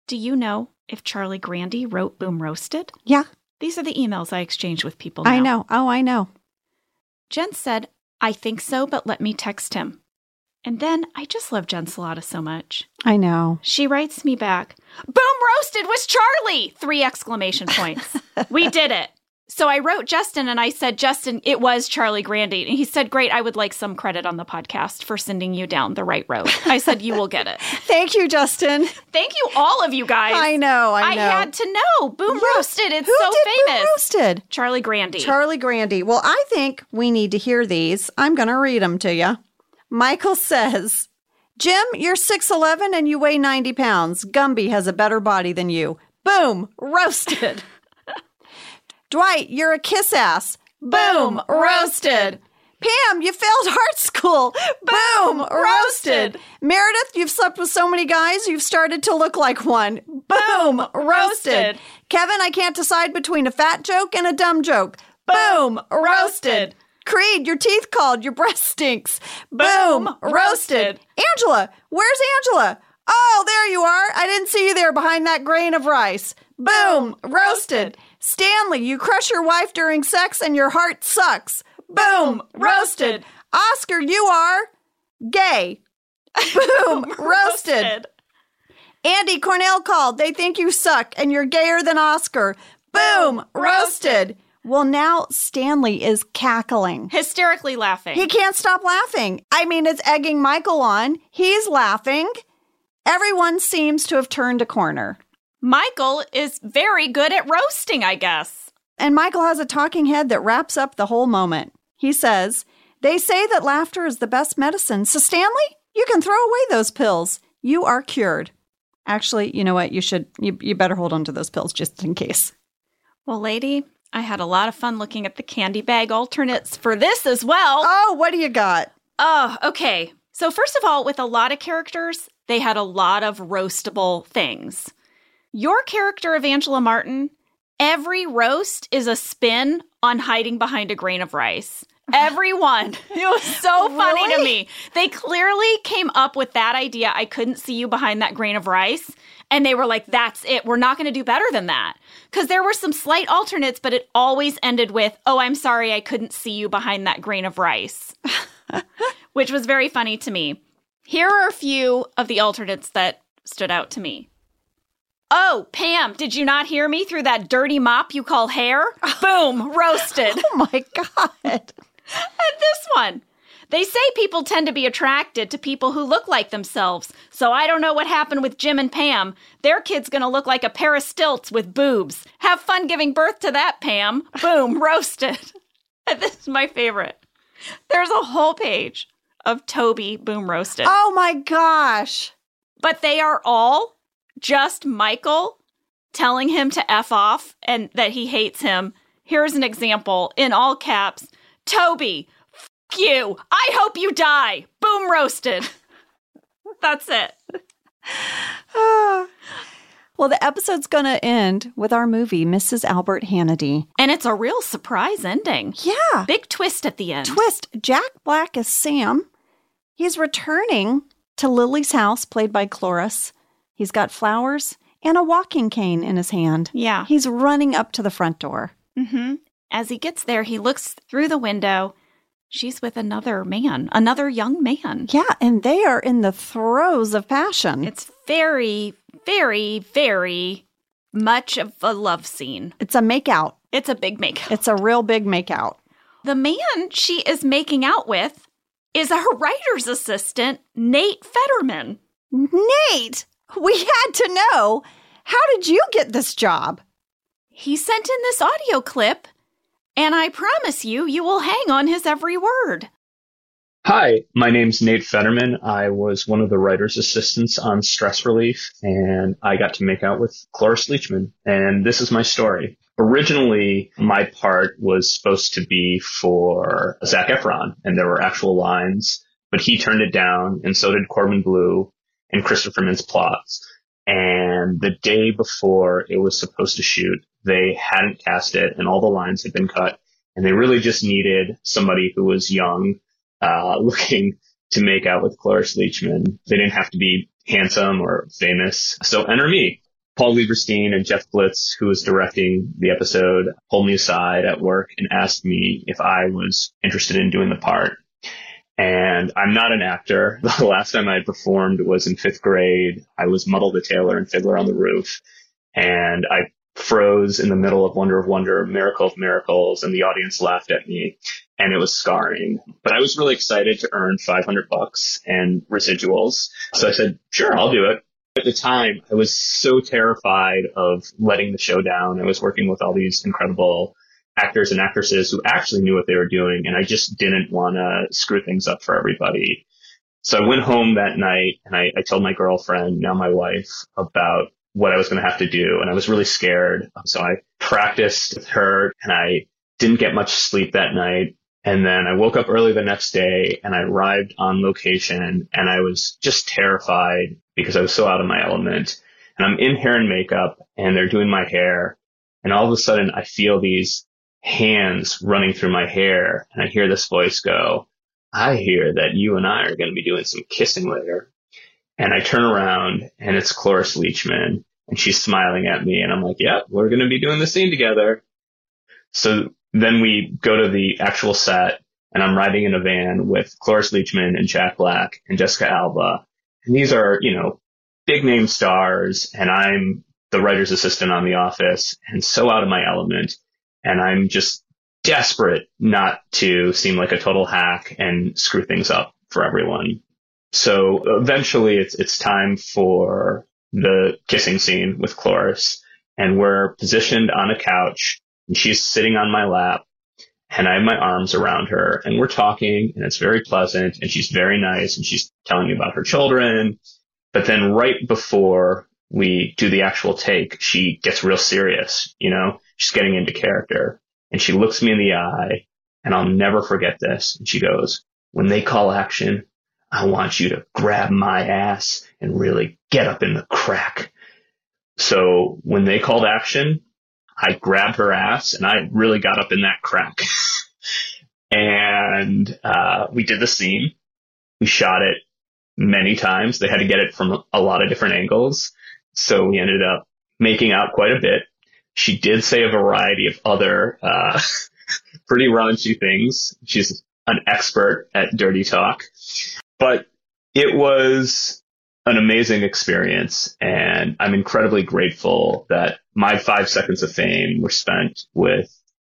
do you know if Charlie Grandy wrote Boom Roasted? Yeah, These are the emails I exchanged with people. Now. I know. Oh, I know. Jen said, I think so, but let me text him. And then I just love Jen Celotta so much. I know. She writes me back, Boom Roasted was Charlie! Three exclamation points. we did it. So I wrote Justin and I said, Justin, it was Charlie Grandy. And he said, Great, I would like some credit on the podcast for sending you down the right road. I said, You will get it. Thank you, Justin. Thank you, all of you guys. I know. I know. I had to know. Boom Yeah. Roasted. It's Who so did Boom famous. Roasted? Charlie Grandy. Charlie Grandy. Well, I think we need to hear these. I'm going to read them to you. Michael says, Jim, you're 6'11 and you weigh 90 pounds. Gumby has a better body than you. Boom, roasted. Dwight, you're a kiss ass. Boom, roasted. Pam, you failed art school. Boom, roasted. Meredith, you've slept with so many guys, you've started to look like one. Boom, roasted. Kevin, I can't decide between a fat joke and a dumb joke. Boom, roasted. Creed, your teeth called, your breath stinks. Boom, roasted. Angela, where's Angela? Oh, there you are. I didn't see you there behind that grain of rice. Boom, roasted. Stanley, you crush your wife during sex and your heart sucks. Boom, roasted. Oscar, you are gay. Boom, roasted. Andy Cornell called. They think you suck and you're gayer than Oscar. Boom, roasted. Well, now Stanley is cackling. Hysterically laughing. He can't stop laughing. I mean, it's egging Michael on. He's laughing. Everyone seems to have turned a corner. Michael is very good at roasting, I guess. And Michael has a talking head that wraps up the whole moment. He says, They say that laughter is the best medicine. So, Stanley, you can throw away those pills. You are cured. Actually, you know what? You should, you, you better hold on to those pills just in case. Well, lady, I had a lot of fun looking at the candy bag alternates for this as well. Oh, what do you got? Oh, okay. So, first of all, with a lot of characters, they had a lot of roastable things. Your character of Angela Martin, every roast is a spin on hiding behind a grain of rice. Everyone. It was so funny to me. They clearly came up with that idea. I couldn't see you behind that grain of rice. And they were like, that's it. We're not going to do better than that. Because there were some slight alternates, but it always ended with, oh, I'm sorry, I couldn't see you behind that grain of rice which was very funny to me. Here are a few of the alternates that stood out to me. Oh, Pam, did you not hear me through that dirty mop you call hair? Boom, roasted. Oh my God. And this one. They say people tend to be attracted to people who look like themselves. So I don't know what happened with Jim and Pam. Their kid's gonna look like a pair of stilts with boobs. Have fun giving birth to that, Pam. Boom, roasted. this is my favorite. There's a whole page of Toby Boom Roasted. Oh my gosh. But they are all just Michael telling him to F off and that he hates him. Here's an example in all caps Toby, f you. I hope you die. Boom roasted. That's it. Well, the episode's going to end with our movie, Mrs. Albert Hannaday. And it's a real surprise ending. Yeah. Big twist at the end. Twist Jack Black is Sam. He's returning to Lily's house, played by Cloris. He's got flowers and a walking cane in his hand. Yeah. He's running up to the front door. Mm-hmm. As he gets there, he looks through the window. She's with another man, another young man. Yeah, and they are in the throes of passion. It's very, very, very much of a love scene. It's a makeout. It's a big make. It's a real big makeout. The man she is making out with is her writer's assistant, Nate Fetterman. Nate, we had to know. How did you get this job? He sent in this audio clip, and I promise you, you will hang on his every word. Hi, my name's Nate Fetterman. I was one of the writer's assistants on Stress Relief, and I got to make out with Cloris Leachman. And this is my story. Originally, my part was supposed to be for Zac Efron, and there were actual lines, but he turned it down, and so did Corbin Bleu and Christopher Mintz-Plasse. And the day before it was supposed to shoot, they hadn't cast it, and all the lines had been cut, and they really just needed somebody who was young uh, looking to make out with Cloris Leachman. They didn't have to be handsome or famous. So enter me. Paul Lieberstein and Jeff Blitz, who was directing the episode, pulled me aside at work and asked me if I was interested in doing the part. And I'm not an actor. The last time I performed was in fifth grade. I was Motel the Tailor and Fiddler on the Roof. And I froze in the middle of Wonder of Wonder, Miracle of Miracles, and the audience laughed at me and it was scarring. But I was really excited to earn 500 bucks and residuals. So I said, sure, I'll do it. At the time, I was so terrified of letting the show down. I was working with all these incredible actors and actresses who actually knew what they were doing, and I just didn't want to screw things up for everybody. So I went home that night and I, I told my girlfriend, now my wife, about what I was going to have to do. And I was really scared. So I practiced with her and I didn't get much sleep that night. And then I woke up early the next day and I arrived on location and I was just terrified because I was so out of my element. And I'm in hair and makeup and they're doing my hair. And all of a sudden I feel these hands running through my hair and I hear this voice go, I hear that you and I are going to be doing some kissing later. And I turn around and it's Cloris Leachman and she's smiling at me and I'm like, yep, we're going to be doing the scene together. So then we go to the actual set and I'm riding in a van with Cloris Leachman and Jack Black and Jessica Alba. And these are, you know, big name stars and I'm the writer's assistant on The Office and so out of my element. And I'm just desperate not to seem like a total hack and screw things up for everyone. So eventually it's, it's time for the kissing scene with Cloris and we're positioned on a couch and she's sitting on my lap and I have my arms around her and we're talking and it's very pleasant and she's very nice and she's telling me about her children. But then right before we do the actual take, she gets real serious, you know, she's getting into character and she looks me in the eye and I'll never forget this. And she goes, when they call action, I want you to grab my ass and really get up in the crack. So when they called action, I grabbed her ass and I really got up in that crack. and uh, we did the scene. We shot it many times. They had to get it from a lot of different angles. So we ended up making out quite a bit. She did say a variety of other uh, pretty raunchy things. She's an expert at dirty talk. But it was an amazing experience and I'm incredibly grateful that my five seconds of fame were spent with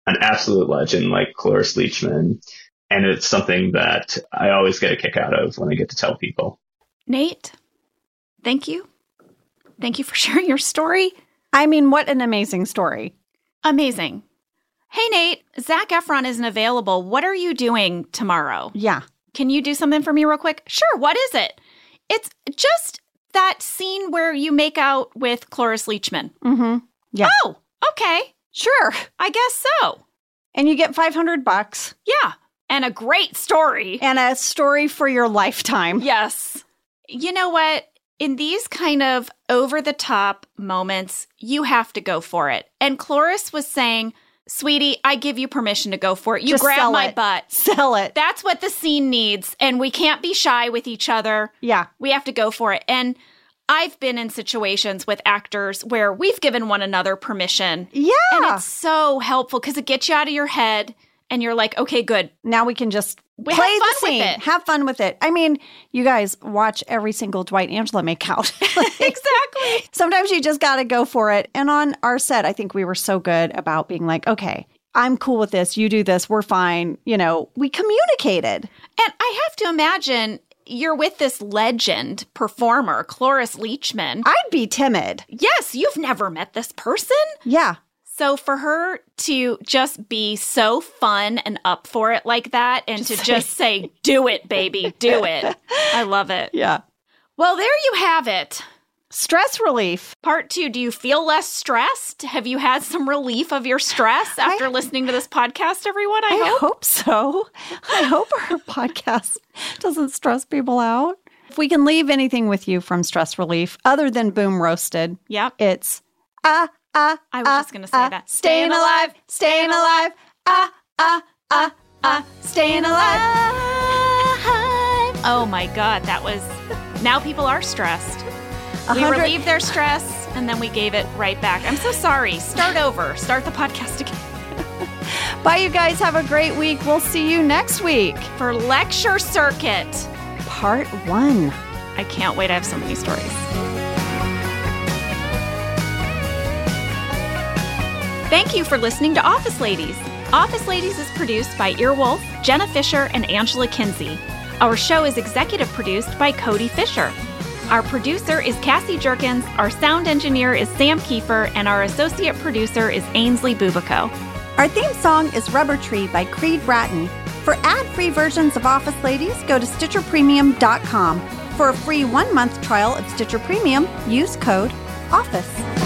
an absolute legend like Cloris Leachman. And it's something that I always get a kick out of when I get to tell people. Nate, thank you. Thank you for sharing your story. I mean, what an amazing story. Amazing. Hey, Nate, Zac Efron isn't available. What are you doing tomorrow? Yeah. Can you do something for me real quick? Sure. What is it? It's just that scene where you make out with Cloris Leachman. Mm-hmm. Yeah. Oh, okay. Sure. I guess so. And you get 500 bucks Yeah. And a great story. and a story for your lifetime. Yes. You know what? In these kind of over the top moments, you have to go for it. And Cloris was saying, Sweetie, I give you permission to go for it. You Just grab sell my it. butt. Sell it. That's what the scene needs. And we can't be shy with each other. Yeah. We have to go for it. And I've been in situations with actors where we've given one another permission. Yeah. And it's so helpful because it gets you out of your head and you're like, okay, good. now we can just play the scene. it. Have fun with it. I mean, you guys watch every single Dwight Angela make out. Exactly. Sometimes you just got to go for it. And on our set, I think we were so good about being like, okay, I'm cool with this. You do this. We're fine. You know, we communicated. And I have to imagine you're with this legend performer, Cloris Leachman. I'd be timid. yes, you've never met this person. Yeah. So for her to just be so fun and up for it like that and to just say, do it, baby, do it. I love it. Yeah. Well, there you have it. Stress relief. Part two, do you feel less stressed? Have you had some relief of your stress after listening to this podcast, everyone? I, I hope. hope so. I hope our podcast doesn't stress people out. If we can leave anything with you from stress relief other than boom roasted, Yep. it's ah, ah, I was ah, just gonna say ah, that. Staying alive, staying alive, ah, ah, ah, ah, staying alive. Oh my God, that was. Now people are stressed. We hundred- relieved their stress and then we gave it right back. I'm so sorry. Start over. Start the podcast again. Bye, you guys. Have a great week. We'll see you next week. For Lecture Circuit. Part one. I can't wait. I have so many stories. Thank you for listening to Office Ladies. Office Ladies is produced by Earwolf, Jenna Fischer, and Angela Kinsey. Our show is executive produced by Cody Fisher. Our producer is Cassie Jerkins, our sound engineer is Sam Kiefer, and our associate producer is Ainsley Bubico. Our theme song is Rubber Tree by Creed Bratton. For ad free versions of Office Ladies, go to StitcherPremium.com. For a free one month trial of Stitcher Premium, use code OFFICE.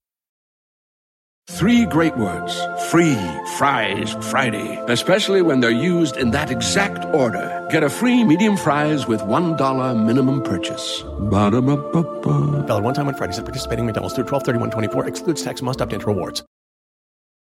Three great words free fries Friday, especially when they're used in that exact order. Get a free medium fries with $1 minimum purchase. Valid one time on Fridays at participating McDonald's through 12 31 24 excludes tax must opt into rewards.